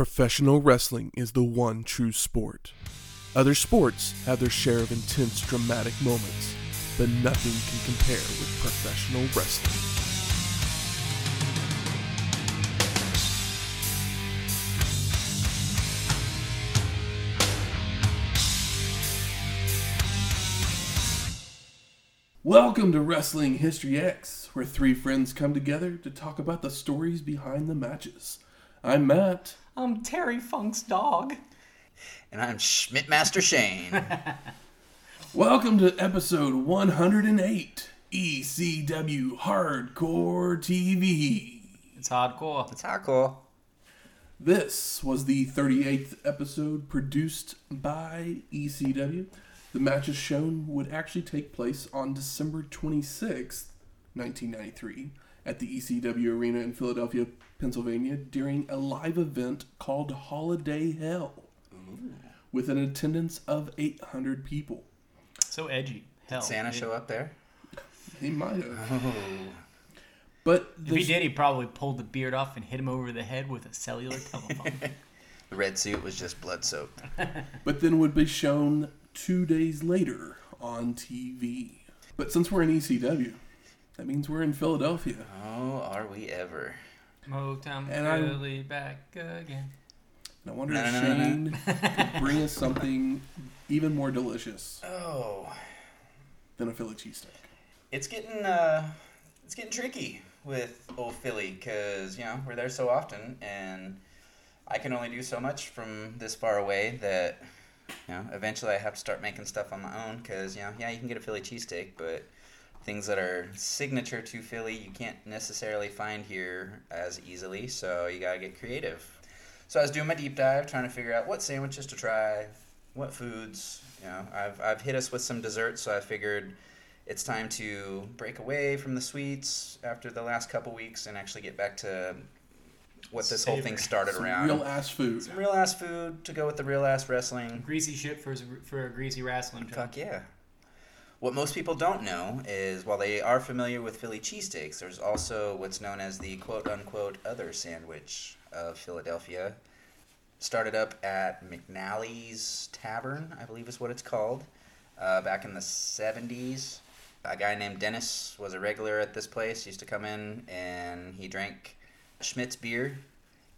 Professional wrestling is the one true sport. Other sports have their share of intense, dramatic moments, but nothing can compare with professional wrestling. Welcome to Wrestling History X, where three friends come together to talk about the stories behind the matches. I'm Matt. I'm Terry Funk's dog. And I'm Schmidtmaster Shane. Welcome to episode 108 ECW Hardcore TV. It's hardcore. It's hardcore. This was the 38th episode produced by ECW. The matches shown would actually take place on December 26th, 1993, at the ECW Arena in Philadelphia, Pennsylvania, during a live event called Holiday Hell, with an attendance of 800 people. So edgy. Hell. Santa It- show up there? He might have. Oh. But If he this- did, he probably pulled the beard off and hit him over the head with a cellular telephone. The red suit was just blood soaked. but then would be shown two days later on TV. But since we're in ECW, that means we're in Philadelphia. Oh, are we ever? Motown And I- Philly back again. And I wonder No, if no, no, no, Shane could bring us something even more delicious Oh, than a Philly cheesesteak. it's getting uh, it's getting tricky with old Philly because you know we're there so often, and I can only do so much from this far away that you know eventually I have to start making stuff on my own because you know yeah you can get a Philly cheesesteak, but things that are signature to Philly you can't necessarily find here as easily, so you gotta get creative. So I was doing my deep dive, trying to figure out what sandwiches to try, what foods. You know, I've I've hit us with some desserts, so I figured it's time to break away from the sweets after the last couple weeks and actually get back to what this whole thing Savory. started Some around. real ass food. Some real ass food to go with the real ass wrestling. Greasy shit for for a greasy wrestling. Fuck yeah. What most people don't know is while they are familiar with Philly cheesesteaks, there's also what's known as the quote unquote other sandwich of Philadelphia. Started up at McNally's Tavern, I believe is what it's called, uh, back in the 70s. A guy named Dennis was a regular at this place, used to come in and he drank Schmidt's beer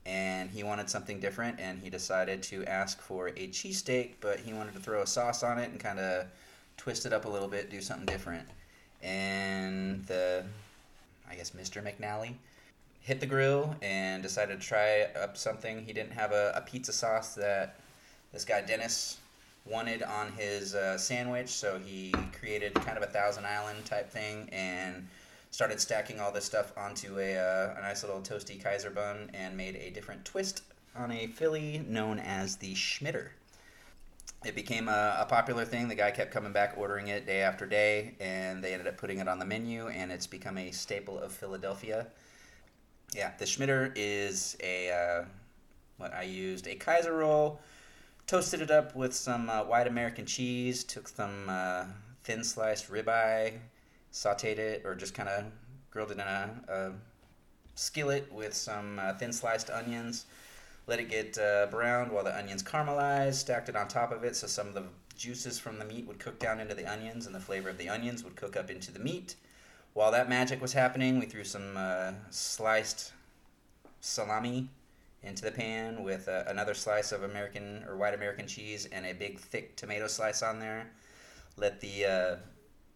and he wanted something different and he decided to ask for a cheesesteak, but he wanted to throw a sauce on it and kind of twist it up a little bit, do something different. And the, I guess, Mr. McNally hit the grill and decided to try up something. He didn't have a, a pizza sauce that this guy Dennis wanted on his uh, sandwich, so he created kind of a Thousand Island type thing and started stacking all this stuff onto a, uh, a nice little toasty Kaiser bun and made a different twist on a Philly known as the Schmitter. It became a, a popular thing. The guy kept coming back, ordering it day after day, and they ended up putting it on the menu, and it's become a staple of Philadelphia. Yeah, the Schmitter is a uh, what I used a Kaiser roll, toasted it up with some uh, white American cheese, took some uh, thin sliced ribeye, sauteed it, or just kind of grilled it in a, a skillet with some uh, thin sliced onions. Let it get uh, browned while the onions caramelized. Stacked it on top of it so some of the juices from the meat would cook down into the onions, and the flavor of the onions would cook up into the meat. While that magic was happening, we threw some uh, sliced salami into the pan with uh, another slice of American or white American cheese and a big thick tomato slice on there. Let the uh,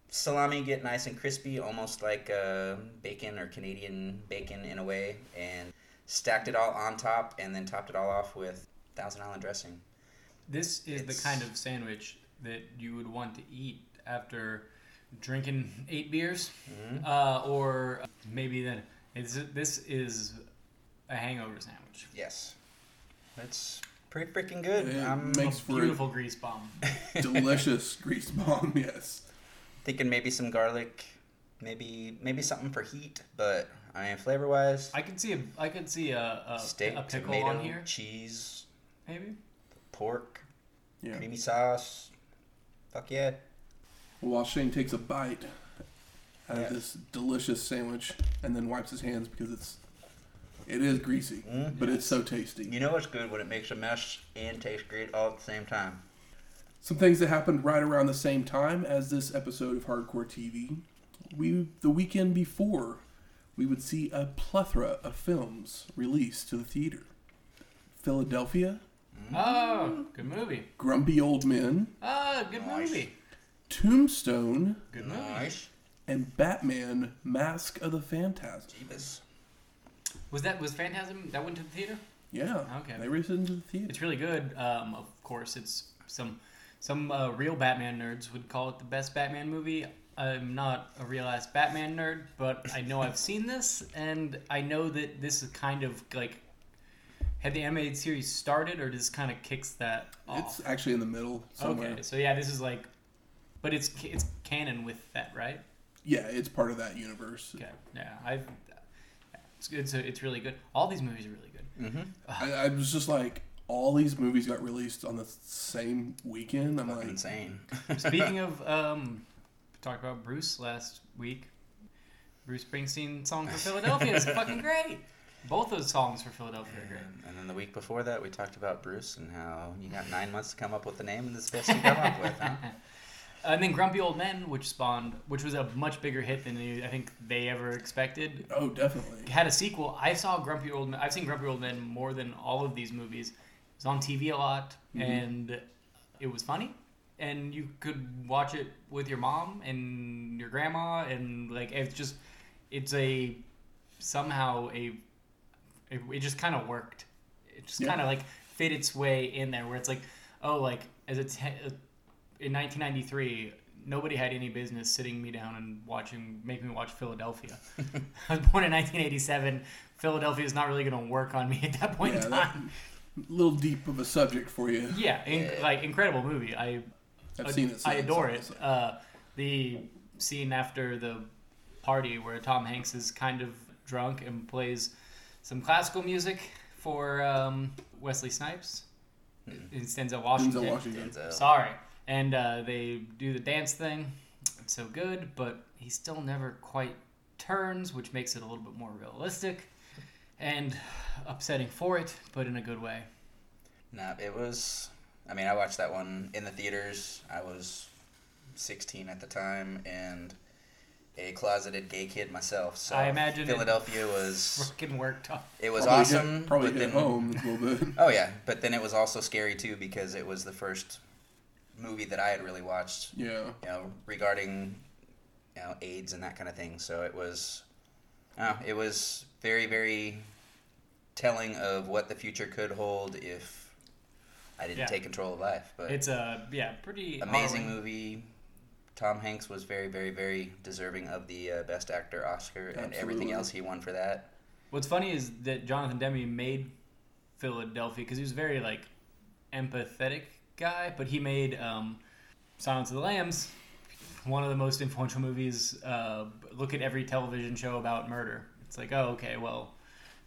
salami get nice and crispy, almost like uh, bacon or Canadian bacon in a way, and stacked it all on top and then topped it all off with Thousand Island dressing. This is It's- the kind of sandwich that you would want to eat after drinking eight beers, Mm-hmm. uh, or maybe then. It's, this is a hangover sandwich. Yes, that's pretty freaking good. It I'm makes for Beautiful grease bomb. delicious grease bomb, yes. thinking maybe some garlic, maybe maybe something for heat, but I mean flavor wise, I could see a I could see a, a, steak, a pickle tomato, on here, cheese, maybe. pork, Yeah. creamy sauce. Fuck yeah. While Shane takes a bite out Yeah. of this delicious sandwich and then wipes his hands because it's It is greasy, Mm, but it's so tasty. You know what's good when it makes a mess and tastes great all at the same time. Some things that happened right around the same time as this episode of Hardcore TV. We the weekend before, we would see a plethora of films released to the theater. Philadelphia, Oh, good movie. Grumpy Old Men, Oh, good Nice. movie. Tombstone, Good movie. Nice. and Batman: Mask of the Phantasm. Jeebus. Was that was Phantasm that went to the theater? Yeah, Okay. they released it into the theater. It's really good. Um, of course, it's some some uh, real Batman nerds would call it the best Batman movie. I'm not a real ass Batman nerd, but I know I've seen this, and I know that this is kind of like had the animated series started, or just kind of kicks that off. It's actually in the middle somewhere. okay, so yeah, this is like, but it's it's canon with that, right? Yeah, it's part of that universe. Okay, yeah, I've. It's good. So it's really good. All these movies are really good. Mm-hmm. I, I was just like, all these movies got released on the same weekend. I'm Fucking like, insane. Speaking of, um, we talked about Bruce last week. Bruce Springsteen song for Philadelphia is fucking great. Both those songs for Philadelphia are great. And then the week before that, we talked about Bruce and how you got nine months to come up with the name, and this is the best you come up with, huh? And then Grumpy Old Men, which spawned, which was a much bigger hit than they- I think they ever expected. oh, definitely. Had a sequel. I saw Grumpy Old Men. I've seen Grumpy Old Men more than all of these movies. It was on TV a lot, Mhm. and it was funny. And you could watch it with your mom and your grandma, and like it's just, it's a somehow a, it, it just kind of worked. It just Yeah. kind of like fit its way in there, where it's like, oh, like as it's uh, in 1993. Nobody had any business sitting me down and watching, making me watch Philadelphia. I was born in 1987. Philadelphia is not really going to work on me at that point Yeah, in that- time. little deep of a subject for you. Yeah, in, Yeah. like incredible movie. I I've seen it. I adore it. Uh, the scene after the party where Tom Hanks is kind of drunk and plays some classical music for um, Wesley Snipes in Denzel Washington. Denzel Washington. Denzel. Sorry. And uh, they do the dance thing. It's so good, but he still never quite turns, which makes it a little bit more realistic and upsetting for it, but in a good way. No, it was. I mean, I watched that one in the theaters. I was 16 at the time and a closeted gay kid myself. So I imagine it- Philadelphia was. Fucking worked up. It was probably awesome. Hit, probably but then, home a little bit. Oh yeah, but then it was also scary too because it was the first movie that I had really watched. Yeah. You know, regarding you know AIDS and that kind of thing. So it was. Oh, it was very very telling of what the future could hold if I didn't Yeah. take control of life. But It's a yeah, pretty amazing movie. Tom Hanks was very, very, very deserving of the uh, Best Actor Oscar and everything else he won for that. What's funny is that Jonathan Demme made Philadelphia because he was very like empathetic guy, but he made um, Silence of the Lambs, one of the most influential movies. Uh, look at every television show about murder. It's like, oh, okay, well,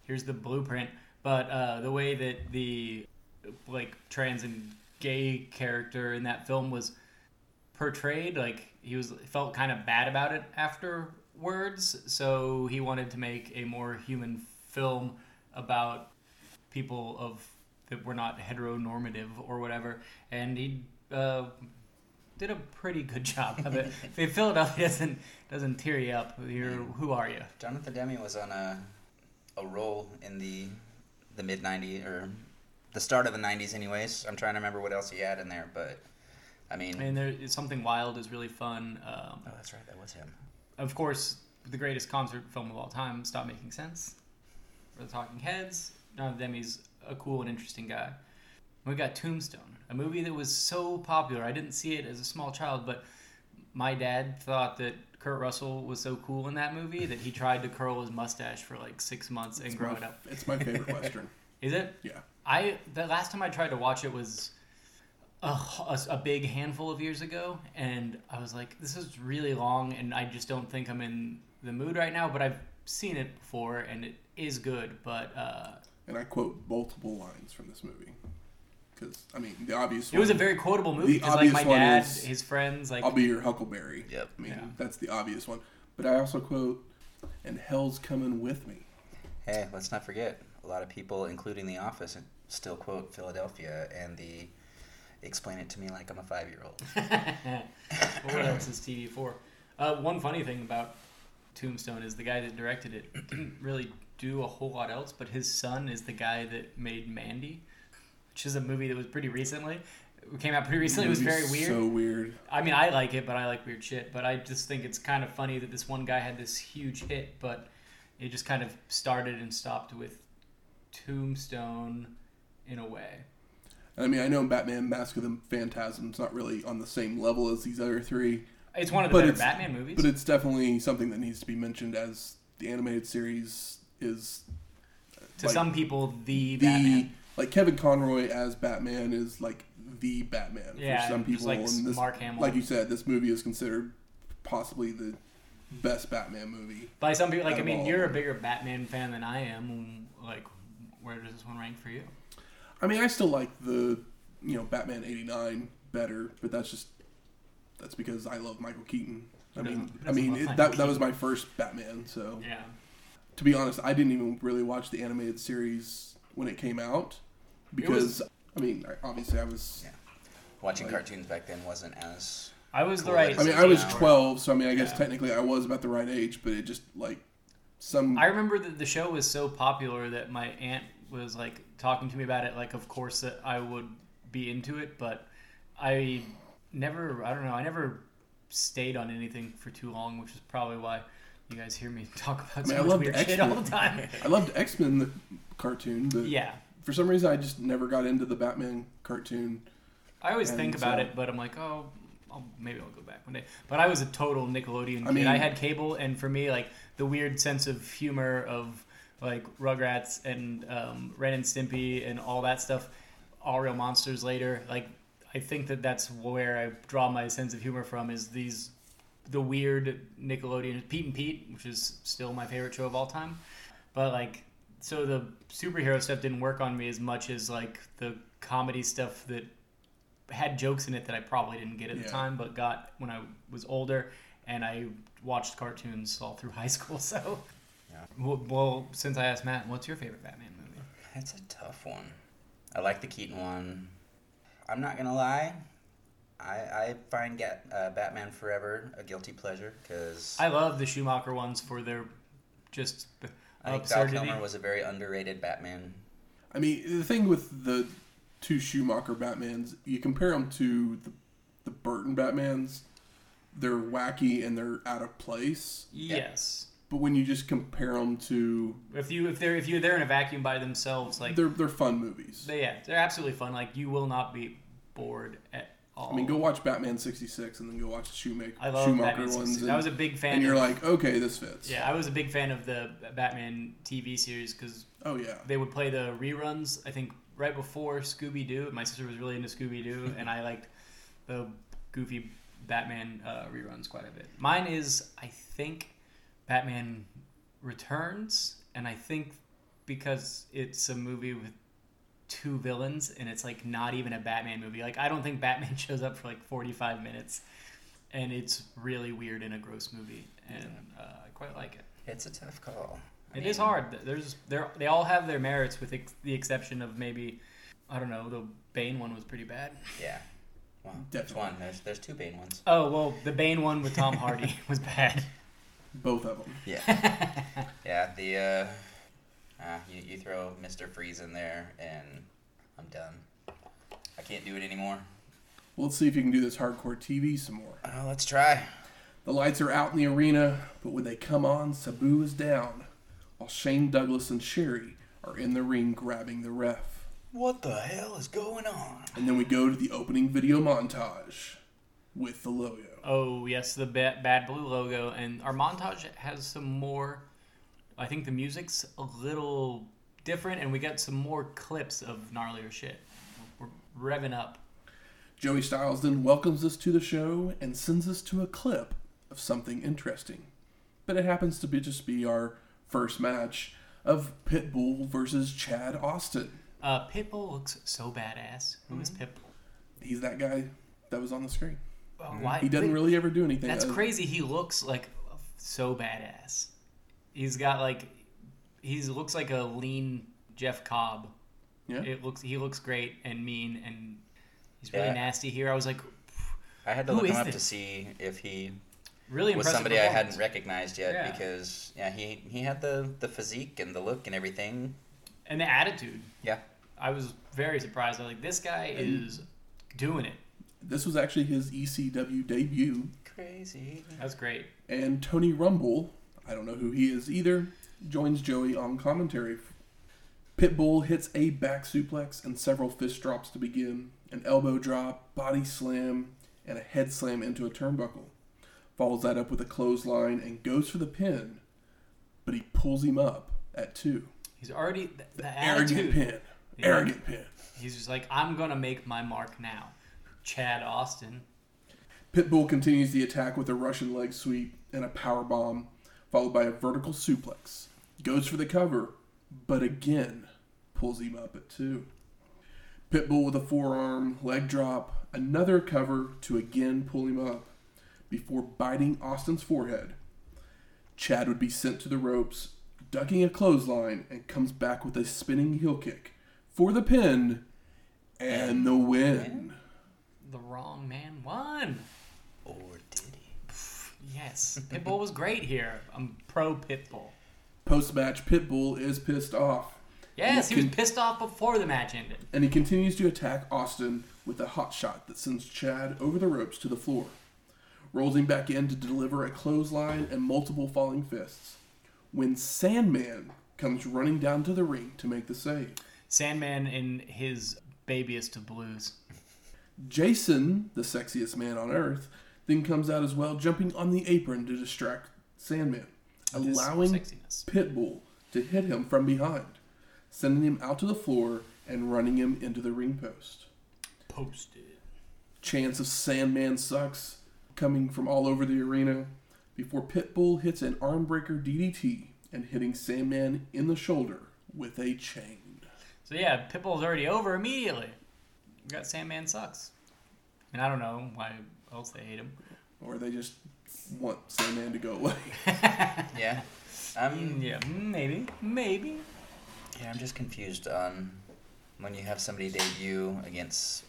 here's the blueprint. But uh, the way that the like trans and gay character in that film was portrayed, like he was felt kind of bad about it afterwards. So he wanted to make a more human film about people of that were not heteronormative or whatever, and he uh, did a pretty good job of it. Philadelphia doesn't doesn't tear you up, you're who are you? Jonathan Demme was on a a roll in the the mid '90s or the start of the '90s, anyways. I'm trying to remember what else he had in there, but I mean, And there is something wild is really fun. Um, oh, that's right, that was him. of course, the greatest concert film of all time, Stop Making Sense, for the Talking Heads. Jonathan Demme's a cool and interesting guy. We got Tombstone, a movie that was so popular. I didn't see it as a small child, but my dad thought that Kurt Russell was so cool in that movie that he tried to curl his mustache for like six months and It's grow my, it up. it's my favorite western. Is it? Yeah. I the last time I tried to watch it was a, a, a big handful of years ago, and I was like, this is really long, and I just don't think I'm in the mood right now. But I've seen it before, and it is good. But uh, And I quote multiple lines from this movie. Because, I mean, the obvious one. it was a very quotable movie The because like my one dad, is, his friends, like I'll be your Huckleberry. Yep. I mean, Yeah. that's the obvious one. But I also quote, and hell's coming with me. Hey, let's not forget, a lot of people, including The Office, still quote Philadelphia and the explain it to me like I'm a five year old. what else is TV for? Uh, one funny thing about Tombstone is the guy that directed it didn't really do a whole lot else, but his son is the guy that made Mandy, which is a movie that was pretty recently. It came out pretty recently. It was very weird. So weird. I mean, I like it, but I like weird shit. But I just think it's kind of funny that this one guy had this huge hit, but it just kind of started and stopped with Tombstone in a way. I mean, I know Batman: Mask of the Phantasm's not really on the same level as these other three, It's one of the better Batman movies. but it's definitely something that needs to be mentioned as the animated series is to like, some people, the, the Batman. like Kevin Conroy as Batman is like the Batman Yeah, for some people. like and this, Mark Hamill. like you said, this movie is considered possibly the best Batman movie. By some people, like I mean, you're a bigger Batman fan than I am. Like, where does this one rank for you? I mean, I still like the you know Batman '89 better, but that's just that's because I love Michael Keaton. I Who mean, I mean it, that Michael that was my first Batman. So Yeah, to be honest, I didn't even really watch the animated series when it came out because I mean, obviously I was. Yeah. Watching Like- cartoons back then wasn't as. I was the right. I mean, I was Yeah. 12, so I mean, I guess Yeah. technically I was about the right age, but it just like some. I remember that the show was so popular that my aunt was like talking to me about it. Like, of course that I would be into it, but I never. I don't know. I never stayed on anything for too long, which is probably why you guys hear me talk about I mean, so I much loved weird shit all X-Men. the time. I loved X Men the cartoon, but yeah, for some reason I just never got into the Batman cartoon. I always And think about so- it, but I'm like, oh, I'll, maybe I'll go back one day. But I was a total Nickelodeon I kid. mean- I had cable, and for me, like the weird sense of humor of like Rugrats and um, Ren and Stimpy and all that stuff, all real monsters later. Like I think that that's where I draw my sense of humor from. Is these the weird Nickelodeon Pete and Pete, which is still my favorite show of all time. But like, so the superhero stuff didn't work on me as much as like the comedy stuff that had jokes in it that I probably didn't get at the time, but got when I was older, and I watched cartoons all through high school. So, Yeah. Well, well, since I asked Matt, what's your favorite Batman movie? That's a tough one. I like the Keaton one. I'm not gonna lie. I, I find Get, uh, Batman Forever a guilty pleasure because I love the Schumacher ones for their just I think Val absurdity. Kilmer was a very underrated Batman. I mean, the thing with the two Schumacher Batmans, you compare them to the, the Burton Batmans, they're wacky and they're out of place. yes. But when you just compare them to, If you if they're if you're there in a vacuum by themselves, like they're they're fun movies. they, yeah, they're absolutely fun. Like you will not be bored at all. I mean, go watch Batman '66 and then go watch the Schumacher, I love Schumacher Batman ones, and, I was a big fan. and you're of, like, okay, this fits. yeah, I was a big fan of the Batman TV series because Oh yeah. they would play the reruns. I think right before Scooby Doo. My sister was really into Scooby Doo, and I liked the goofy Batman uh, reruns quite a bit. Mine is, I think, Batman Returns, and I think because it's a movie with two villains, and it's like not even a Batman movie. Like I don't think Batman shows up for like forty five minutes, and it's really weird in a gross movie, and uh, I quite like it. It's a tough call. I It is mean, hard. There's there they all have their merits, with ex- the exception of maybe I don't know the Bane one was pretty bad. Yeah. Well, which Definitely. one? There's there's two Bane ones. Oh well, the Bane one with Tom Hardy was bad. Both of them. Yeah. yeah. The uh, uh, you you throw Mister Freeze in there and I'm done. I can't do it anymore. Well, let's see if you can do this hardcore TV some more. Oh, let's try. The lights are out in the arena, but when they come on, Sabu is down, while Shane Douglas and Sherri are in the ring grabbing the ref. What the hell is going on? And then we go to the opening video montage with the logo. Oh yes, the bad, bad blue logo, and our montage has some more. I think the music's a little different, and we got some more clips of gnarlier shit. We're revving up. Joey Styles then welcomes us to the show and sends us to a clip of something interesting. But it happens to be just be our first match of Pitbull versus Chad Austin. Uh, Pitbull looks so badass. Who is Pitbull? He's that guy that was on the screen. Oh, why? He doesn't really ever do anything. That's other- crazy. He looks like so badass. He's got like he looks like a lean Jeff Cobb. Yeah. It looks he looks great and mean and he's really Yeah. nasty here. I was like I had to look him is up to see if he really was somebody I hadn't recognized yet Yeah. because yeah, he he had the the physique and the look and everything. and the attitude. Yeah. I was very surprised. I was like, this guy And- is doing it. This was actually his ECW debut, Crazy. That's great. and Tony Rumble, I don't know who he is either, joins Joey on commentary. Pitbull hits a back suplex and several fist drops to begin, an elbow drop, body slam, and a head slam into a turnbuckle. Follows that up with a clothesline and goes for the pin, but he pulls him up at two. He's already the, the Arrogant attitude. pin. Yeah. Arrogant pin. He's just like, I'm gonna make my mark now. Chad Austin. Pitbull continues the attack with a Russian leg sweep and a power bomb, followed by a vertical suplex. Goes for the cover, but again pulls him up at two. Pitbull with a forearm leg drop, another cover to again pull him up before biting Austin's forehead. Chad would be sent to the ropes, ducking a clothesline, and comes back with a spinning heel kick for the pin and the win. The wrong man won. Or did he? Yes. Pitbull was great here. I'm pro Pitbull. Post match, Pitbull is pissed off, Yes, he was Can- pissed off before the match ended. and he continues to attack Austin with a hot shot that sends Chad over the ropes to the floor. Rolls him back in to deliver a clothesline and multiple falling fists. When Sandman comes running down to the ring to make the save. Sandman in his babyest of blues. Jason, the sexiest man on earth, then comes out as well, jumping on the apron to distract Sandman, with allowing sexiness. Pitbull to hit him from behind, sending him out to the floor and running him into the ring post. Posted. Chance of Sandman sucks coming from all over the arena before Pitbull hits an armbreaker DDT and hitting Sandman in the shoulder with a chain. So yeah, Pitbull's already over immediately. We got Sandman sucks. And I don't know why else they hate him. Or they just want Sandman to go away. Yeah. I'm mm, Yeah, mm, maybe, maybe. yeah, I'm just confused on when you have somebody debut against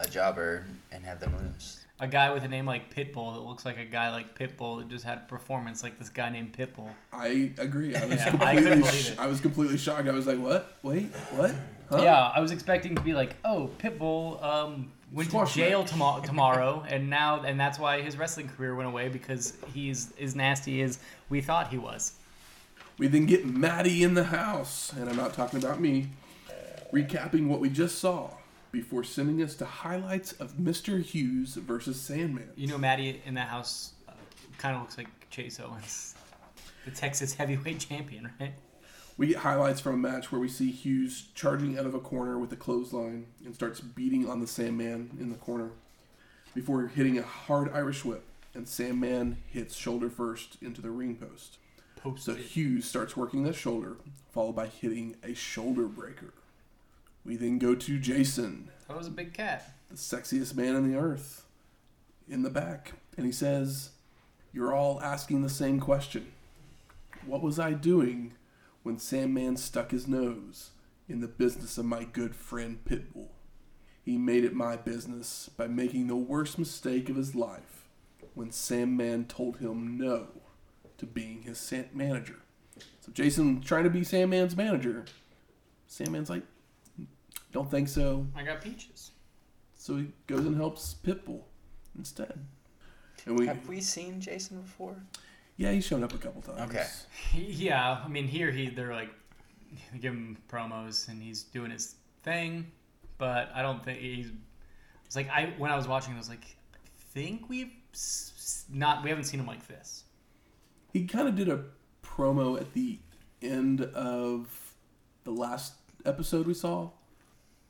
a jobber and have them lose. A guy with a name like Pitbull that looks like a guy like Pitbull that just had a performance like this guy named Pitbull. I agree. I was Yeah, completely couldn't sh- I was completely shocked. I was like, "What? Wait, what? Huh? Yeah, I was expecting to be like, oh, Pitbull um, went to jail tomo- tomorrow, and now, and that's why his wrestling career went away because he's as nasty as we thought he was. We then get Maddie in the house, and I'm not talking about me, recapping what we just saw before sending us to highlights of Mr. Hughes versus Sandman. You know, Maddie in that house uh, kind of looks like Chase Owens, the Texas heavyweight champion, right? We get highlights from a match where we see Hughes charging out of a corner with a clothesline and starts beating on the Sandman in the corner before hitting a hard Irish whip, and Sandman hits shoulder first into the ring post. So Hughes starts working the shoulder, followed by hitting a shoulder breaker. We then go to Jason, That was a big cat. the sexiest man on the earth, in the back, and he says, You're all asking the same question. What was I doing when Sandman stuck his nose in the business of my good friend Pitbull? He made it my business by making the worst mistake of his life when Sandman told him no to being his San- manager. So Jason trying to be Sandman's manager. Sandman's like, don't think so. I got peaches. So he goes and helps Pitbull instead. And we, Have we seen Jason before? Yeah, he's shown up a couple times. Okay. Yeah, I mean here he they're like they give him promos and he's doing his thing, but I don't think he's. It's like I when I was watching, I was like, I think we've s- s- not we haven't seen him like this. He kind of did a promo at the end of the last episode we saw,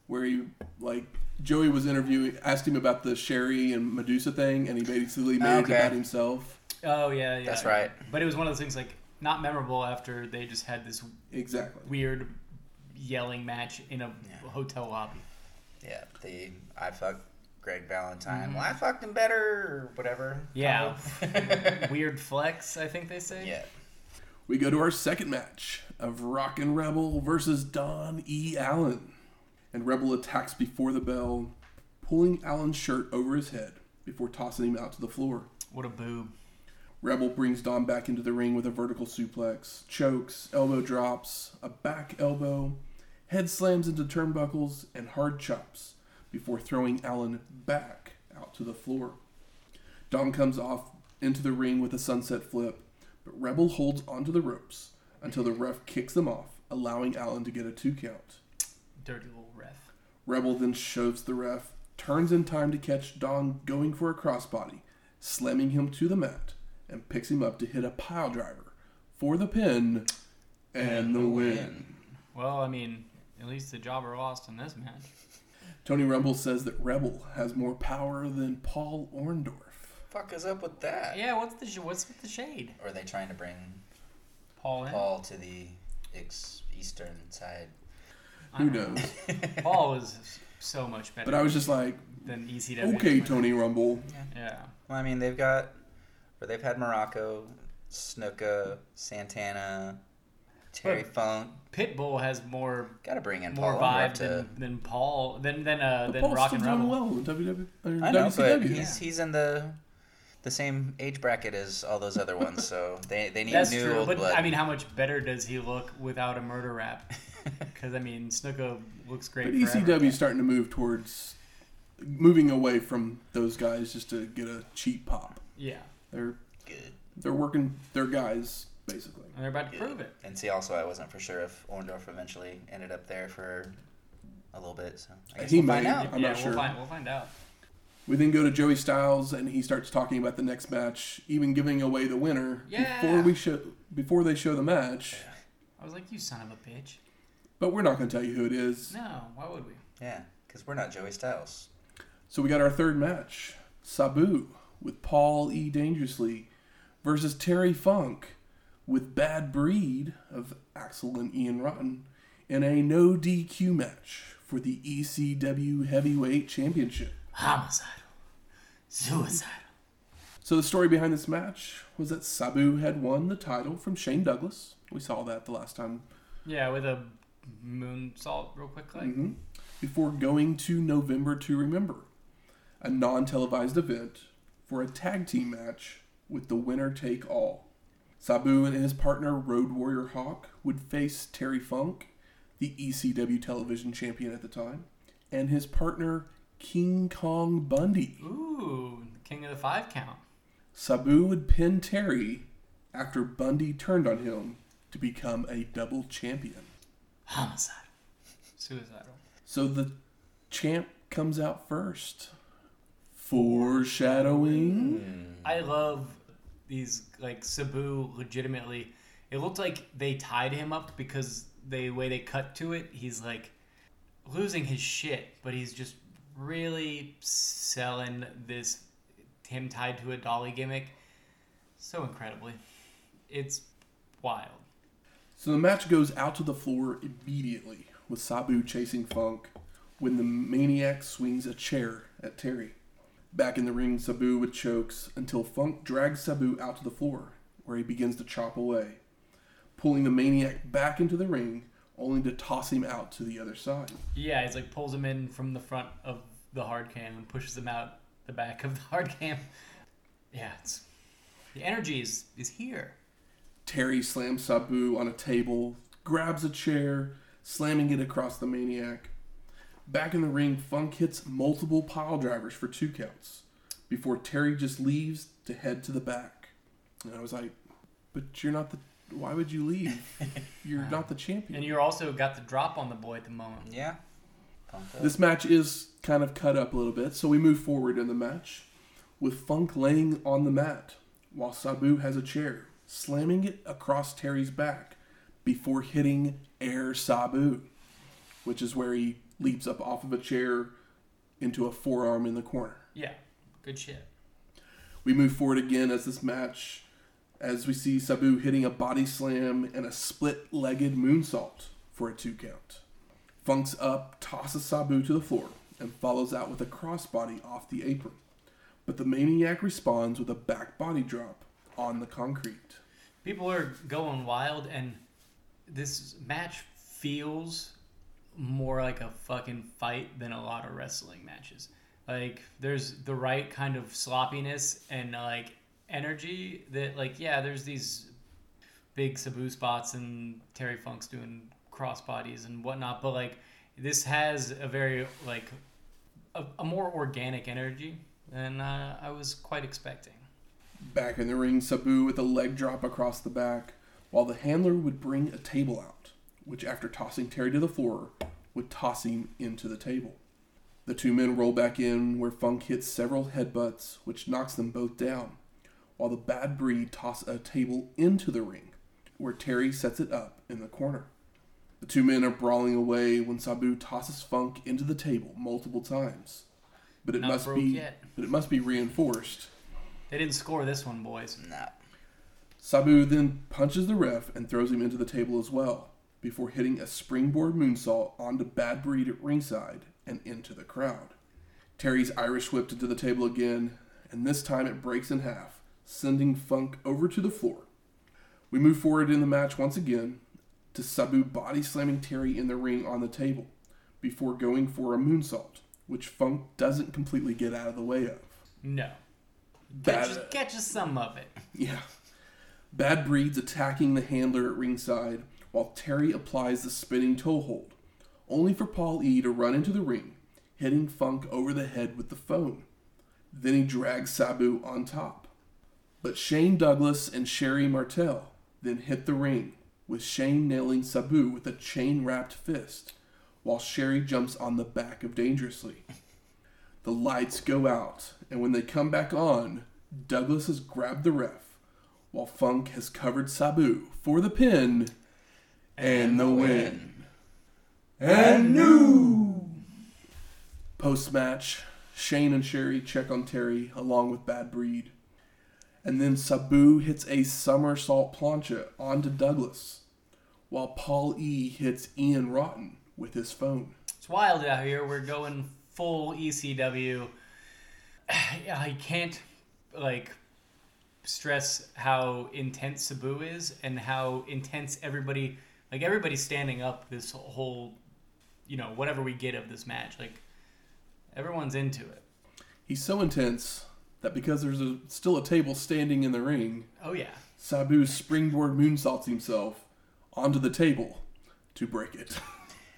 where he like Joey was interviewing, asked him about the Sherri and Medusa thing, and he basically made Okay. it about himself. Oh yeah, yeah. That's right. But it was one of those things like not memorable after they just had this Exactly. weird yelling match in a Yeah. hotel lobby. Yeah, the I fucked Greg Valentine. Mhm. Well, I fucked him better or whatever. Yeah. weird flex, I think they say. yeah. We go to our second match of Rock and Rebel versus Don E. Allen. And Rebel attacks before the bell, pulling Allen's shirt over his head before tossing him out to the floor. What a boob. Rebel brings Don back into the ring with a vertical suplex, chokes, elbow drops, a back elbow, head slams into turnbuckles, and hard chops before throwing Allen back out to the floor. Don comes off into the ring with a sunset flip, but Rebel holds onto the ropes until the ref kicks them off, allowing Allen to get a two count. Dirty little ref. Rebel then shoves the ref, turns in time to catch Don going for a crossbody, slamming him to the mat, and picks him up to hit a pile driver for the pin and the win. Well, I mean, at least the jobber lost in this match. Tony Rumble says that Rebel has more power than Paul Orndorff. Fuck is up with that? Yeah, what's the sh- what's with the shade? Or are they trying to bring Paul in? Paul to the ex- eastern side? I Who know. knows? Paul is so much better But I was just like, than ECW. okay, Tony Rumble. Yeah. Well, I mean, they've got, or they've had Morocco, Snuka, Santana, Terry But- Funk. Pitbull has more Got to bring in more Paul vibe Orndorff to. than, than Paul than than uh than Paul's Rock still and doing Rebel. well in WW, or I know, but WCW. he's he's in the the same age bracket as all those other ones, so they they need That's new true, old but blood. I mean, how much better does he look without a murder rap? Because I mean, Snuka looks great. But E forever. ECW is starting to move towards moving away from those guys just to get a cheap pop. Yeah, They're good. they're working their guys basically. and they're about to good. prove it. And see, also, I wasn't for sure if Orndorff eventually ended up there for a little bit, so I guess He we'll find out. I'm yeah, not we'll sure. find we'll find out. We then go to Joey Styles and he starts talking about the next match, even giving away the winner Yeah. before we show before they show the match. I was like, you son of a bitch. But we're not going to tell you who it is. No, why would we? Yeah, because we're not Joey Styles. So we got our third match: Sabu with Paul E. Dangerously versus Terry Funk with Bad Breed of Axel and Ian Rotten in a no DQ match for the ECW Heavyweight Championship. Homicidal, suicidal. So the story behind this match was that Sabu had won the title from Shane Douglas. We saw that the last time. Yeah, with a moonsault, real quick, like. Mhm. Before going to November to Remember, a non-televised event for a tag team match with the winner take all. Sabu and his partner Road Warrior Hawk would face Terry Funk, the ECW television champion at the time, and his partner King Kong Bundy. Ooh, king of the five count. Sabu would pin Terry after Bundy turned on him to become a double champion. Homicide. suicidal. So the champ comes out first. Foreshadowing. I love these like Sabu legitimately. It looked like they tied him up because the way they cut to it, he's like losing his shit, but he's just really selling this him tied to a dolly gimmick so incredibly. It's wild. So the match goes out to the floor immediately with Sabu chasing Funk when the maniac swings a chair at Terry. Back in the ring, Sabu with chokes until Funk drags Sabu out to the floor where he begins to chop away, pulling the maniac back into the ring only to toss him out to the other side. Yeah, he's like pulls him in from the front of the hard cam and pushes him out the back of the hard cam. Yeah, it's the energy is is here. Terry slams Sabu on a table, grabs a chair, slamming it across the maniac. Back in the ring, Funk hits multiple pile drivers for two counts before Terry just leaves to head to the back. And I was like, but you're not the. Why would you leave? You're not the champion. And you also got the drop on the boy at the moment. Yeah. This match is kind of cut up a little bit, so we move forward in the match with Funk laying on the mat while Sabu has a chair, slamming it across Terry's back before hitting Air Sabu, which is where he leaps up off of a chair into a forearm in the corner. Yeah, good shit. We move forward again as this match, as we see Sabu hitting a body slam and a split legged moonsault for a two count. Funk's up, tosses Sabu to the floor, and follows out with a crossbody off the apron. But the maniac responds with a back body drop on the concrete. people are going wild, and this match feels more like a fucking fight than a lot of wrestling matches. Like there's the right kind of sloppiness and like energy that like yeah, there's these big Sabu spots and Terry Funk's doing cross bodies and whatnot, but like this has a very like a, a more organic energy than uh, I was quite expecting. Back in the ring, Sabu with a leg drop across the back, while the handler would bring a table out, which after tossing Terry to the floor, would toss him into the table. The two men roll back in, where Funk hits several headbutts, which knocks them both down, while the bad breed toss a table into the ring, where Terry sets it up in the corner. The two men are brawling away when Sabu tosses Funk into the table multiple times. But it Not must be yet. but it must be reinforced. They didn't score this one, boys. Nah. Sabu then punches the ref and throws him into the table as well, before hitting a springboard moonsault onto Bad Breed at ringside and into the crowd. Terry's Irish whipped into the table again, and this time it breaks in half, sending Funk over to the floor. We move forward in the match once again to Sabu body slamming Terry in the ring on the table before going for a moonsault, which Funk doesn't completely get out of the way of. No. Bad- Catch, catch us some of it. Yeah. Bad Breed's attacking the handler at ringside while Terry applies the spinning toe hold, only for Paul E to run into the ring, hitting Funk over the head with the phone. Then he drags Sabu on top. But Shane Douglas and Sherri Martel then hit the ring, with Shane nailing Sabu with a chain wrapped fist, while Sherri jumps on the back of Dangerously. The lights go out, and when they come back on, Douglas has grabbed the ref, while Funk has covered Sabu for the pin and, the win. And new! Post match, Shane and Sherri check on Terry along with Bad Breed. And then Sabu hits a somersault plancha onto Douglas, while Paul E hits Ian Rotten with his phone. It's wild out here. We're going full ECW. I can't like stress how intense Sabu is and how intense everybody like everybody's standing up this whole you know whatever we get of this match like everyone's into it. He's so intense that because there's a, still a table standing in the ring, Oh yeah. Sabu springboard moonsaults himself onto the table to break it.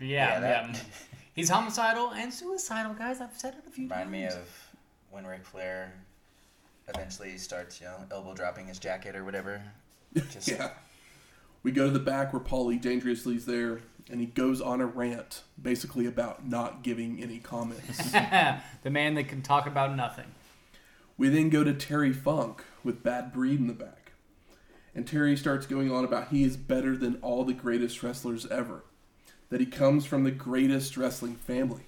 Yeah, Yeah, that- yeah. He's homicidal and suicidal, guys. I've said it a few times. Remind me of when Ric Flair eventually starts, you know, elbow dropping his jacket or whatever. Just yeah. We go to the back where Paulie Dangerously's there, and he goes on a rant, basically about not giving any comments. the man that can talk about nothing. we then go to Terry Funk with Bad Breed in the back. And Terry starts going on about he is better than all the greatest wrestlers ever, that he comes from the greatest wrestling family.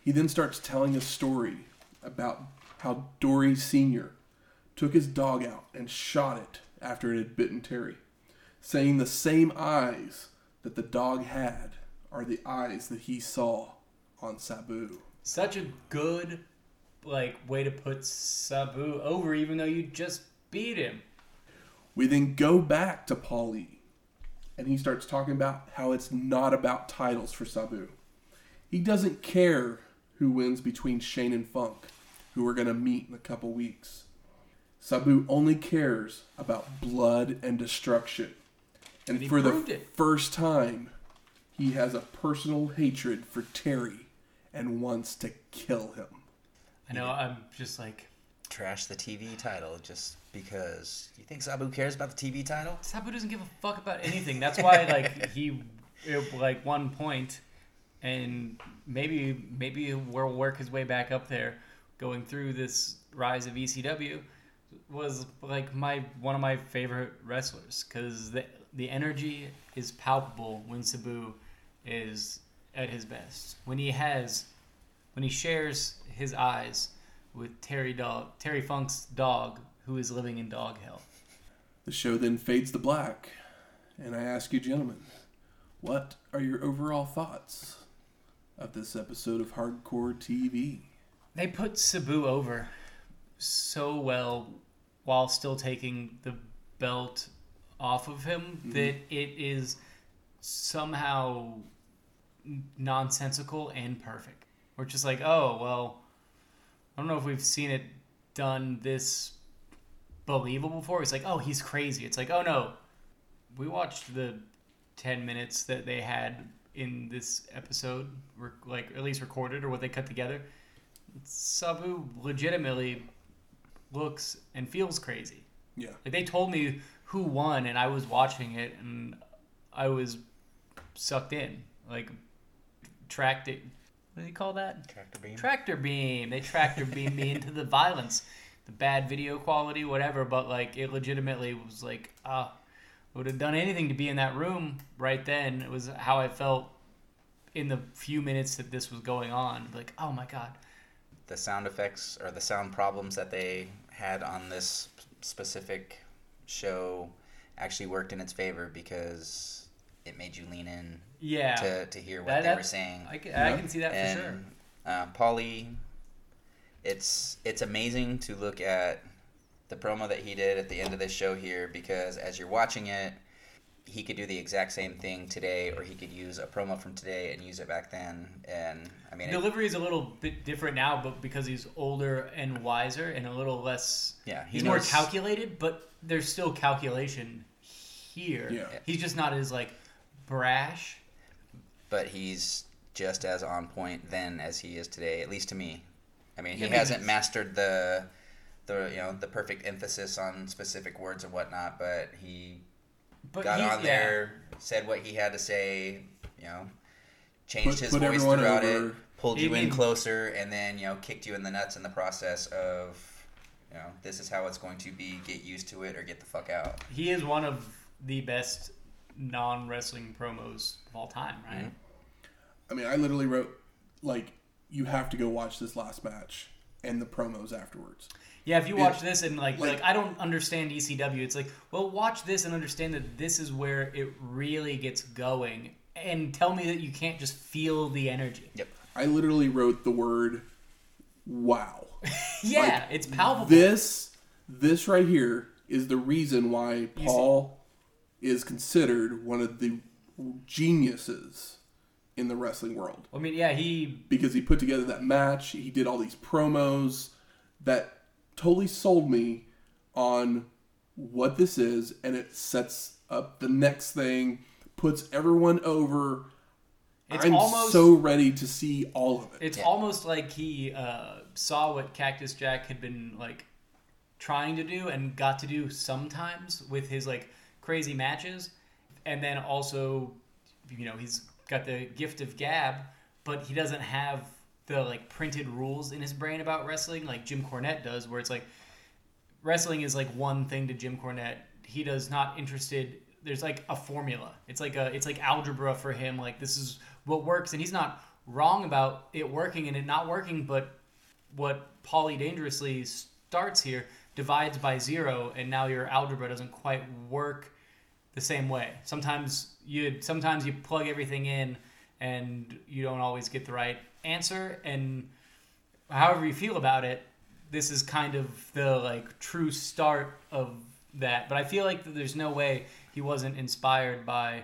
He then starts telling a story about how Dory Sr. took his dog out and shot it after it had bitten Terry, saying the same eyes that the dog had are the eyes that he saw on Sabu. Such a good like way to put Sabu over, even though you just beat him. We then go back to Paulie, and he starts talking about how it's not about titles for Sabu. He doesn't care who wins between Shane and Funk, who are going to meet in a couple weeks. Sabu only cares about blood and destruction. And, And for the it. first time, he has a personal hatred for Terry and wants to kill him. I know. I'm just like trash the TV title just because you think Sabu cares about the TV title? Sabu doesn't give a fuck about anything. That's why like he it, like one point, and maybe maybe we'll work his way back up there, going through this rise of ECW, was like my one of my favorite wrestlers because the energy is palpable when Sabu is at his best. When he has when he shares his eyes with Terry dog Terry Funk's dog who is living in dog hell. The show then fades to black, and I ask you, gentlemen, what are your overall thoughts of this episode of Hardcore TV? They put Sabu over so well while still taking the belt off of him mm-hmm. that it is somehow nonsensical and perfect. We're just like, oh well, I don't know if we've seen it done this believable before. It's like, oh, he's crazy. It's like, oh no, we watched the ten minutes that they had in this episode, like at least recorded or what they cut together. Sabu legitimately looks and feels crazy. Yeah. Like they told me who won, and I was watching it, and I was sucked in. Like tracked it. What do you call that? Tractor beam. Tractor beam. They tractor beam me into the violence, the bad video quality, whatever. But like it legitimately was like ah, I would have done anything to be in that room right then. It was how I felt in the few minutes that this was going on. Like oh my god. the sound effects or the sound problems that they had on this specific show actually worked in its favor because it made you lean in Yeah. to, to hear what That- they were saying. I can. I can see that for sure. uh, Paulie, it's it's amazing to look at the promo that he did at the end of this show here because as you're watching it, he could do the exact same thing today, or he could use a promo from today and use it back then. And I mean, Delivery is a little bit different now, but because he's older and wiser and a little less, yeah, he he's more calculated. But there's still calculation here. Yeah. He's just not as like brash. but he's just as on point then as he is today, at least to me. I mean, he Yeah, because- hasn't mastered the the you know the perfect emphasis on specific words and whatnot, but he But got he, on yeah. there, said what he had to say, you know, changed Put- his put voice throughout over. it, pulled He you in closer, and then you know kicked you in the nuts in the process of. You know, this is how it's going to be. Get used to it or get the fuck out. He is one of the best non wrestling promos of all time, right? Mhm. I mean, I literally wrote like you have to go watch this last match and the promos afterwards. Yeah, if you watch this and like, Like- like I don't understand ECW, it's like, well, watch this and understand that this is where it really gets going, and tell me that you can't just feel the energy. Yep. I literally wrote the word wow. Yeah, it's palpable. This this right here is the reason why Paul is considered one of the geniuses in the wrestling world I mean, yeah, he because he put together that match, he did all these promos that totally sold me on what this is and it sets up the next thing, puts everyone over. It's I'm almost- so ready to see all of it. It's Yeah. almost like he uh, saw what Cactus Jack had been like trying to do and got to do sometimes with his like crazy matches, and then also, you know, he's got the gift of gab, but he doesn't have the like printed rules in his brain about wrestling like Jim Cornette does, where it's like wrestling is like one thing to Jim Cornette. He does not interested. There's like a formula. It's like a it's like algebra for him. Like this is what works, and he's not wrong about it working and it not working. But what Paulie dangerously starts here divides by zero, and now your algebra doesn't quite work the same way. Sometimes you sometimes you plug everything in, and you don't always get the right answer. And however you feel about it, this is kind of the like true start of that. But I feel like there's no way he wasn't inspired by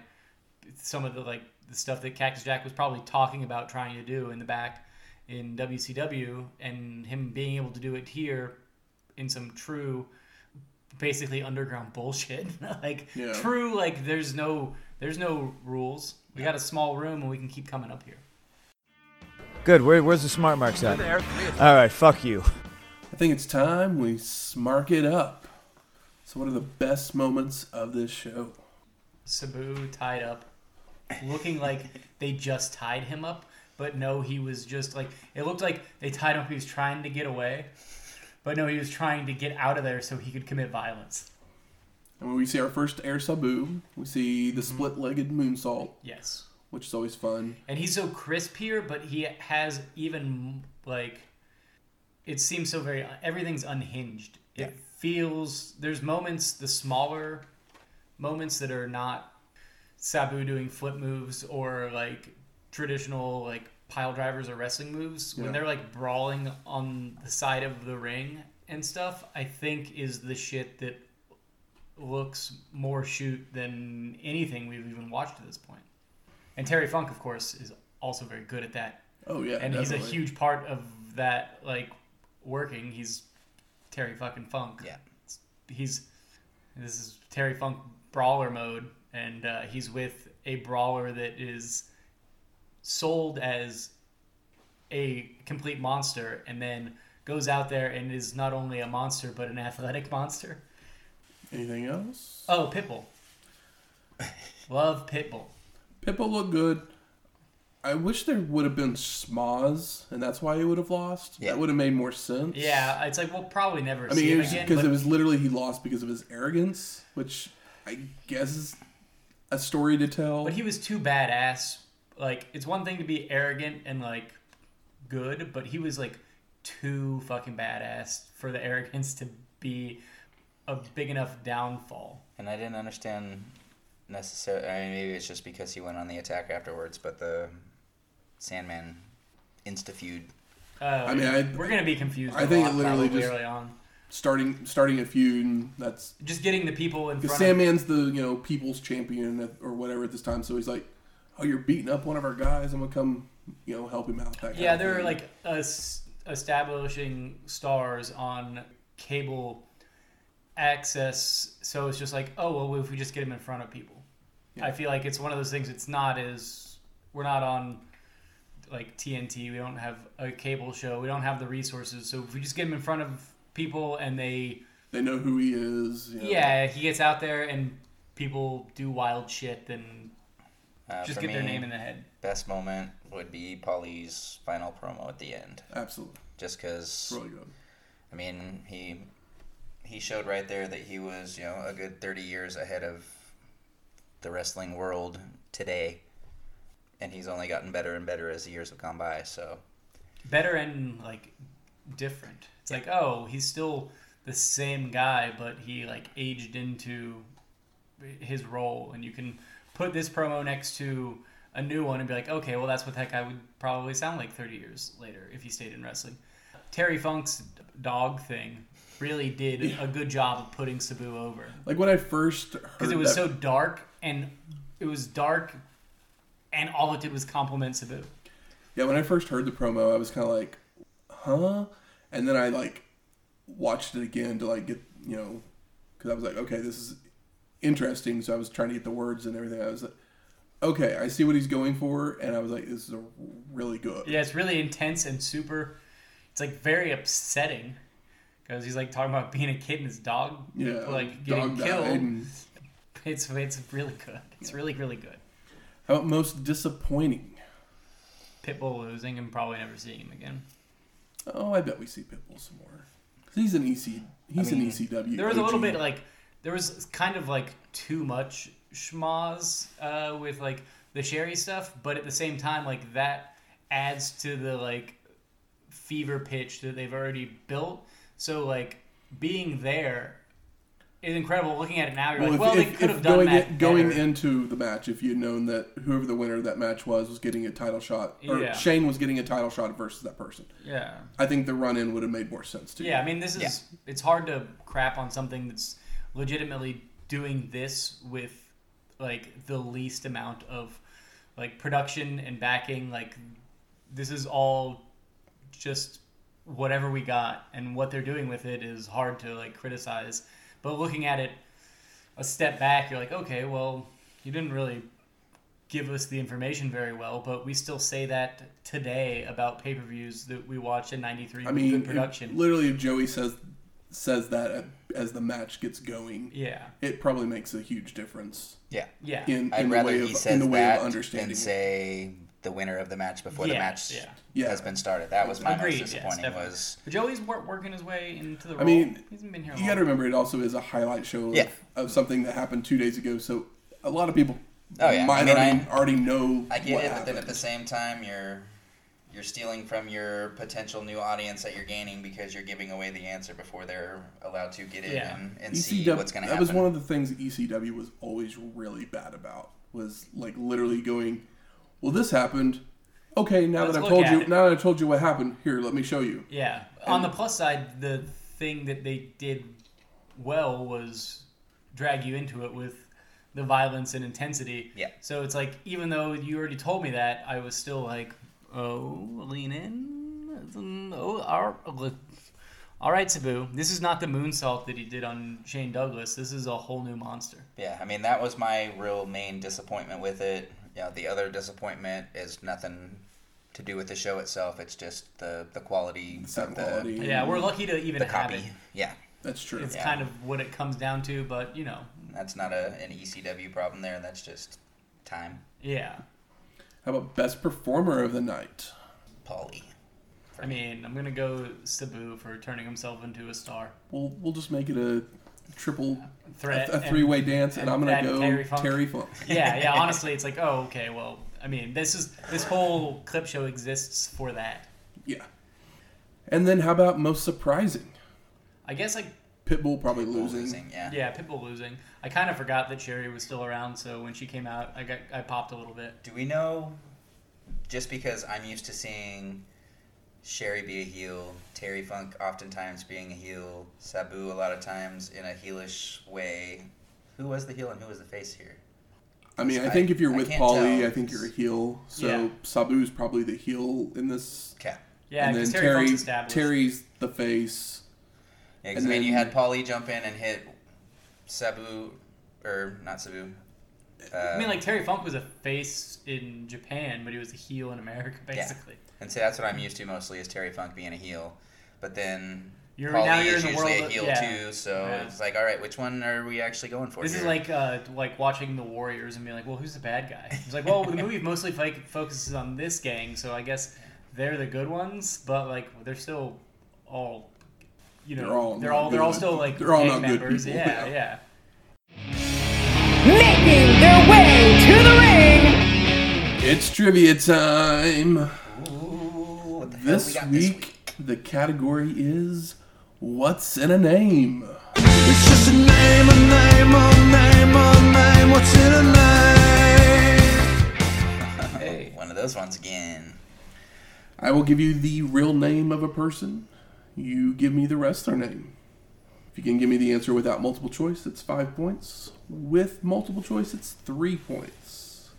some of the like the stuff that Cactus Jack was probably talking about trying to do in the back in WCW, and him being able to do it here in some true, basically underground bullshit. like Yeah. true, like there's no there's no rules. We got a small room and we can keep coming up here. Good. Where, where's the smart marks at? All right. Fuck you. I think it's time we smark it up. So, what are the best moments of this show? Sabu tied up, looking like they just tied him up, but no, he was just like it looked like they tied him. up, He was trying to get away, but no, he was trying to get out of there so he could commit violence. And when we see our first Air Sabu, we see the split legged moonsault, Yes, which is always fun. and he's so crisp here, but he has even like it seems so very everything's unhinged. It feels there's moments the smaller moments that are not Sabu doing flip moves or like traditional like pile drivers or wrestling moves Yeah. when they're like brawling on the side of the ring and stuff. I think is the shit that looks more shoot than anything we've even watched at this point. And Terry Funk, of course, is also very good at that. Oh yeah, and he's a huge part of that like working. He's Terry fucking Funk. Yeah. He's this is Terry Funk brawler mode, and uh, he's with a brawler that is sold as a complete monster, and then goes out there and is not only a monster but an athletic monster. Anything else? Oh, Pitbull. Love Pitbull. Pitbull looked good. I wish there would have been schmoz, and that's why he would have lost. Yeah. That would have made more sense. Yeah, it's like we'll probably never I see mean, him it was again. because but- it was literally he lost because of his arrogance, which I guess is a story to tell. But he was too badass. Like, it's one thing to be arrogant and like good, but he was like too fucking badass for the arrogance to be a big enough downfall. And I didn't understand necessarily. I mean, maybe it's just because he went on the attack afterwards, but the Sandman insta feud. Uh, I mean, I- we're gonna be confused. I a think lot it literally just- early on. starting starting a feud. And that's Just getting the people in because front. of Sandman's the you know people's champion at- or whatever at this time. So he's like, "Oh, you're beating up one of our guys. I'm gonna come, you know, help him out." That Yeah, of they're like es- establishing stars on cable access, so it's just like, oh well, if we just get them in front of people, Yeah. I feel like it's one of those things. It's not as we're not on like TNT. We don't have a cable show. We don't have the resources. So if we just get him in front of people and they, they know who he is. you know. yeah, he gets out there and people do wild shit, then Uh, just for get their name in the head. Best moment would be Paulie's final promo at the end, absolutely, just because. really good. I mean, he he showed right there that he was, you know, a good 30 years ahead of the wrestling world today. And he's only gotten better and better as the years have gone by. So, better and like different. It's like, oh, he's still the same guy, but he like aged into his role, and you can put this promo next to a new one and be like, okay, well, that's what that guy would probably sound like 30 years later if he stayed in wrestling. Terry Funk's dog thing really did a good job of putting Sabu over Like when I first heard because it was that- so dark and it was dark, and all it did was compliment Sabu. Yeah, when I first heard the promo, I was kind of like, "Huh?" And then I like watched it again to like get you know, because I was like, "Okay, this is interesting." So I was trying to get the words and everything. I was like, "Okay, I see what he's going for," and I was like, "This is a really good." Yeah, it's really intense and super. It's like very upsetting because he's like talking about being a kid and his dog Yeah, like getting dog killed. and- It's it's really good. It's really really good. How about most disappointing? Pitbull losing and probably never seeing him again. Oh, I bet we see Pitbull some more. 'Cause He's an EC. He's I mean, an ECW. There was a little bit like there was kind of like too much schmoz uh, with like the Sherri stuff, but at the same time like that adds to the like fever pitch that they've already built. So like being there is incredible. Looking at it now, you're Well, like, if, well, they could if have done going that in, going better. into the match, if you had known that whoever the winner of that match was was getting a title shot, or Yeah. Shane was getting a title shot versus that person, Yeah. I think the run in would have made more sense too. Yeah, I mean, this is Yeah. it's hard to crap on something that's legitimately doing this with like the least amount of like production and backing. Like this is all just whatever we got, and what they're doing with it is hard to like criticize. But looking at it a step back, you're like, okay, well, you didn't really give us the information very well, but we still say that today about pay per views that we watch in '93 I with mean, good if- production. literally, if Joey says says that as the match gets going, Yeah, it probably makes a huge difference yeah. yeah, in, in I'd the rather way he of in the way that of understanding. than say the winner of the match before the match yeah. Yeah. has been started. That was my Agreed, most disappointing. definitely. was But Joey's wor- working his way into the role. I mean, he's been here. You got to remember, it also is a highlight show of, Yeah. of something that happened two days ago. So a lot of people Oh, yeah. might I mean, already, I- already know I get what it, but then at the same time, you're you're stealing from your potential new audience that you're gaining because you're giving away the answer before they're allowed to get in Yeah. and, and see what's going to happen. that was one of the things ECW was always really bad about. Was like literally going, "Well, this happened. Okay, now Let's that I've told you, it." now that I've told you what happened, here, let me show you." Yeah. On the plus side, the thing that they did well was drag you into it with the violence and intensity. Yeah. So it's like even though you already told me that, I was still like, oh, lean in. Oh, all right, all right, Sabu. This is not the moonsault that he did on Shane Douglas. This is a whole new monster. Yeah, I mean that was my real main disappointment with it. Yeah, the other disappointment is nothing to do with the show itself. It's just the the quality Sound of the quality. Yeah, we're lucky to even the have copy. it. Yeah, That's true. It's Yeah. kind of what it comes down to, but you know, that's not a an ECW problem there. That's just time. yeah. How about best performer of the night? Paulie. I mean, I'm gonna go Sabu for turning himself into a star. We'll we'll just make it a triple Threat. a, and- three way dance, and, and I'm gonna go Terry Funk. Terry Funk. yeah, yeah. Honestly, it's like, oh, okay. Well, I mean, this is this whole clip show exists for that. Yeah. And then how about most surprising? I guess like Pitbull probably Pitbull losing. losing. Yeah. yeah, Pitbull losing. I kind of forgot that Sherri was still around, so when she came out, I got I popped a little bit. Do we know? Just because I'm used to seeing Sherri be a heel, Terry Funk oftentimes being a heel, Sabu a lot of times in a heelish way. Who was the heel and who was the face here? I mean, I I- think if you're I with can't Paulie. I think you're a heel. So Yeah. Sabu's probably the heel in this. Okay. Yeah, and then Terry, Terry, established. Terry's the face. Yeah, 'cause And I mean, you had Paulie jump in and hit Sabu, or not Sabu. Uh, I mean, like Terry Funk was a face in Japan, but he was a heel in America, basically. And so that's what I'm used to mostly is Terry Funk being a heel, but then You're Paulie now you're is in the usually world. a of- heel yeah. too. So Yeah. it's like, all right, which one are we actually going for? This is like uh, like watching the Warriors and being like, well, who's the bad guy? It's like, well, the movie mostly fi- focuses on this gang, so I guess they're the good ones, but like they're still all, you know, They're all they're all they're all still like They're all gang not good people, yeah, yeah. yeah. making their way to the ring. It's trivia time. Ooh, what the hell This we got week, the category is What's in a Name? It's just a name, a name, a name, a name. What's in a name? Hey, One of those ones again. I will give you the real name of a person. You give me the rest of their name. If you can give me the answer without multiple choice, it's five points. With multiple choice, it's three points.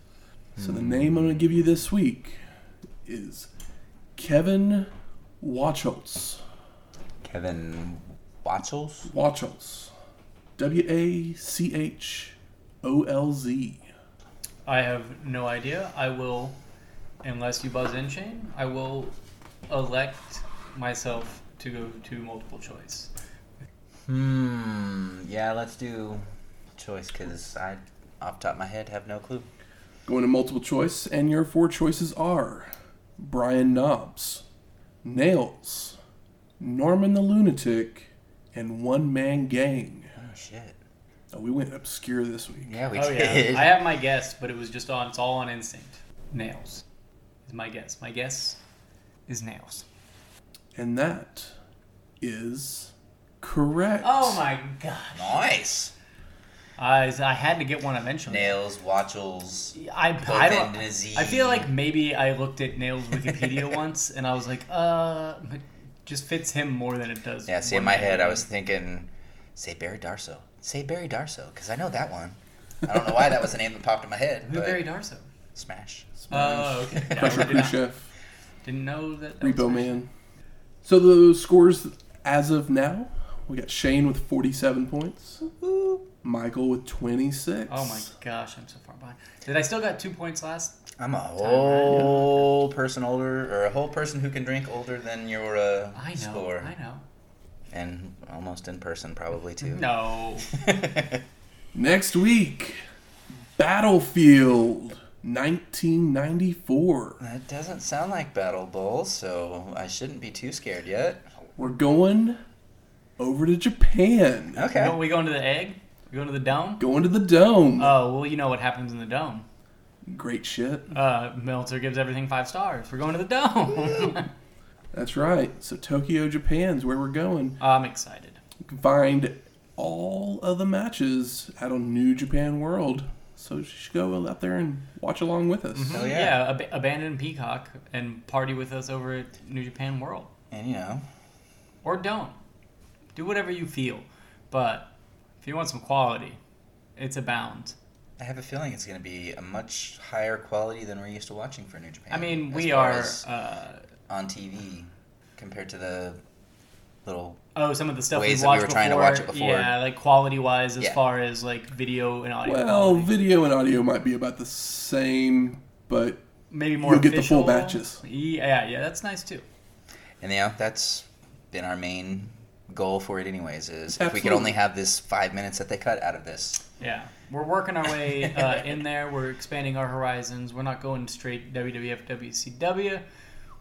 So the hmm. name I'm going to give you this week is Kevin Wacholz. Kevin Watchels. Wacholz. W A C H O L Z. I have no idea. I will, unless you buzz in, Shane, I will elect myself to go to multiple choice. Hmm. Yeah, let's do choice because I, off the top of my head, have no clue. Going to multiple choice, and your four choices are Brian Knobbs, Nails, Norman the Lunatic, and One Man Gang. Oh shit. Oh, we went obscure this week. Yeah, we oh did. yeah, I have my guess, but it was just on. It's all on instinct. Nails is my guess. My guess is nails. And that is correct. Oh my god! nice. I I had to get one eventually. Nails, Watchels. I, I don't. end in a Z. I feel like maybe I looked at Nails Wikipedia once and I was like, uh, it just fits him more than it does. Yeah, see, in my head, I was thinking, say Barry Darsow. Say Barry Darsow, because I know that one. I don't know why that was the name that popped in my head. Who's but Barry Darsow? Smash. Oh, okay. Yeah, Crusher I did not- know that. that was Repo Smash. Man. So the scores as of now, we got Shane with 47 points, Michael with 26. Oh my gosh, I'm so far behind. Did I still got two points last? I'm a whole person older, or a whole person who can drink older than your uh, I know. score. I know. And almost in person, probably, too. No. Next week, Battlefield 1994. that doesn't sound like Battle Bowl, so I shouldn't be too scared yet. We're going over to Japan. Okay. We going to the egg? We going to the dome? Going to the dome. Oh well, you know what happens in the dome. Great shit. Uh, Meltzer gives everything five stars. We're going to the dome. That's right. So Tokyo, Japan's where we're going. I'm excited. You can find all of the matches out on New Japan World. So you should go out there and watch along with us. Hell Yeah, yeah. ab- abandon Peacock and party with us over at New Japan World, And, you know, or don't. Do whatever you feel, but if you want some quality, It's abound. I have a feeling it's going to be a much higher quality than we're used to watching for New Japan. I mean, as we far are. as Uh, on TV compared to the little. oh, some of the stuff Ways we that we watched were before. trying to watch it before. Yeah, like quality wise, as Yeah. far as like video and audio. Well, quality. video and audio might be about the same, but maybe more. you'll get the full batches. Yeah, yeah, that's nice too. And you know, that's been our main goal for it, anyways. Is if we could only have this five minutes that they cut out of this. Yeah, we're working our way uh, in there. We're expanding our horizons. We're not going straight WWF, WCW.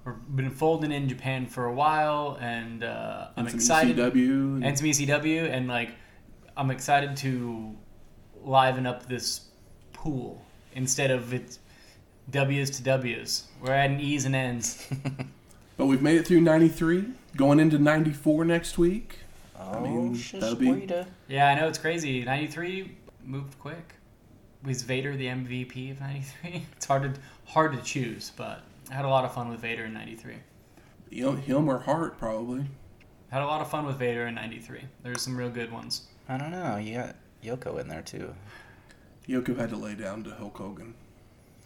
We've been folding in Japan for a while, and uh, I'm and some excited. ECW. And some ECW, and like, I'm excited to liven up this pool instead of it's W's to W's. We're adding E's and N's. But we've made it through 93, going into 94 next week. Oh, mean, shush, that'll be- uh. Yeah, I know it's crazy. '93 moved quick. Was Vader the MVP of '93? It's hard to hard to choose, but I had a lot of fun with Vader in '93. Him him or Hart, probably. Had a lot of fun with Vader in '93. There's some real good ones. I don't know. You got Yoko in there too. Yoko had to lay down to Hulk Hogan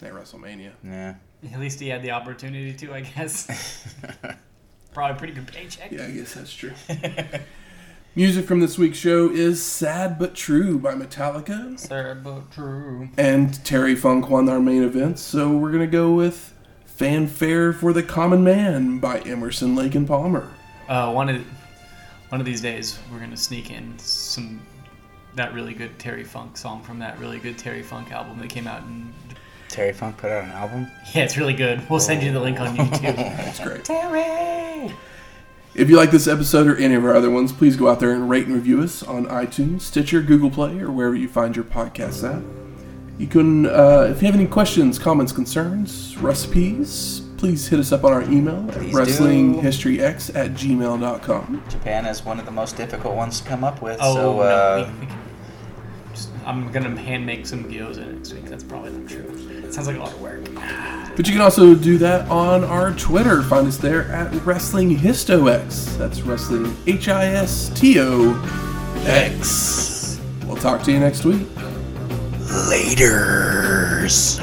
at WrestleMania. Yeah. At least he had the opportunity to, I guess. Probably a pretty good paycheck. Yeah, I guess that's true. Music from this week's show is Sad But True by Metallica. Sad but true. And Terry Funk won our main event, so we're going to go with Fanfare for the Common Man by Emerson, Lake and Palmer. Uh, one of one of these days, we're gonna sneak in some that really good Terry Funk song from that really good Terry Funk album that came out in. Terry Funk put out an album. Yeah, it's really good. We'll send you the link on YouTube. That's great. Terry! If you like this episode or any of our other ones, please go out there and rate and review us on iTunes, Stitcher, Google Play, or wherever you find your podcasts at. You can, uh, if you have any questions, comments, concerns, recipes, please hit us up on our email at Please do. wrestlinghistoryx at gmail.com. Japan is one of the most difficult ones to come up with. Oh so no, uh, we, we can, just, I'm gonna hand make some gyoza next week. That's probably not true. It sounds like a lot of work. But you can also do that on our Twitter. Find us there at Wrestling HistoX. That's Wrestling H I S T O X. We'll talk to you next week. laters.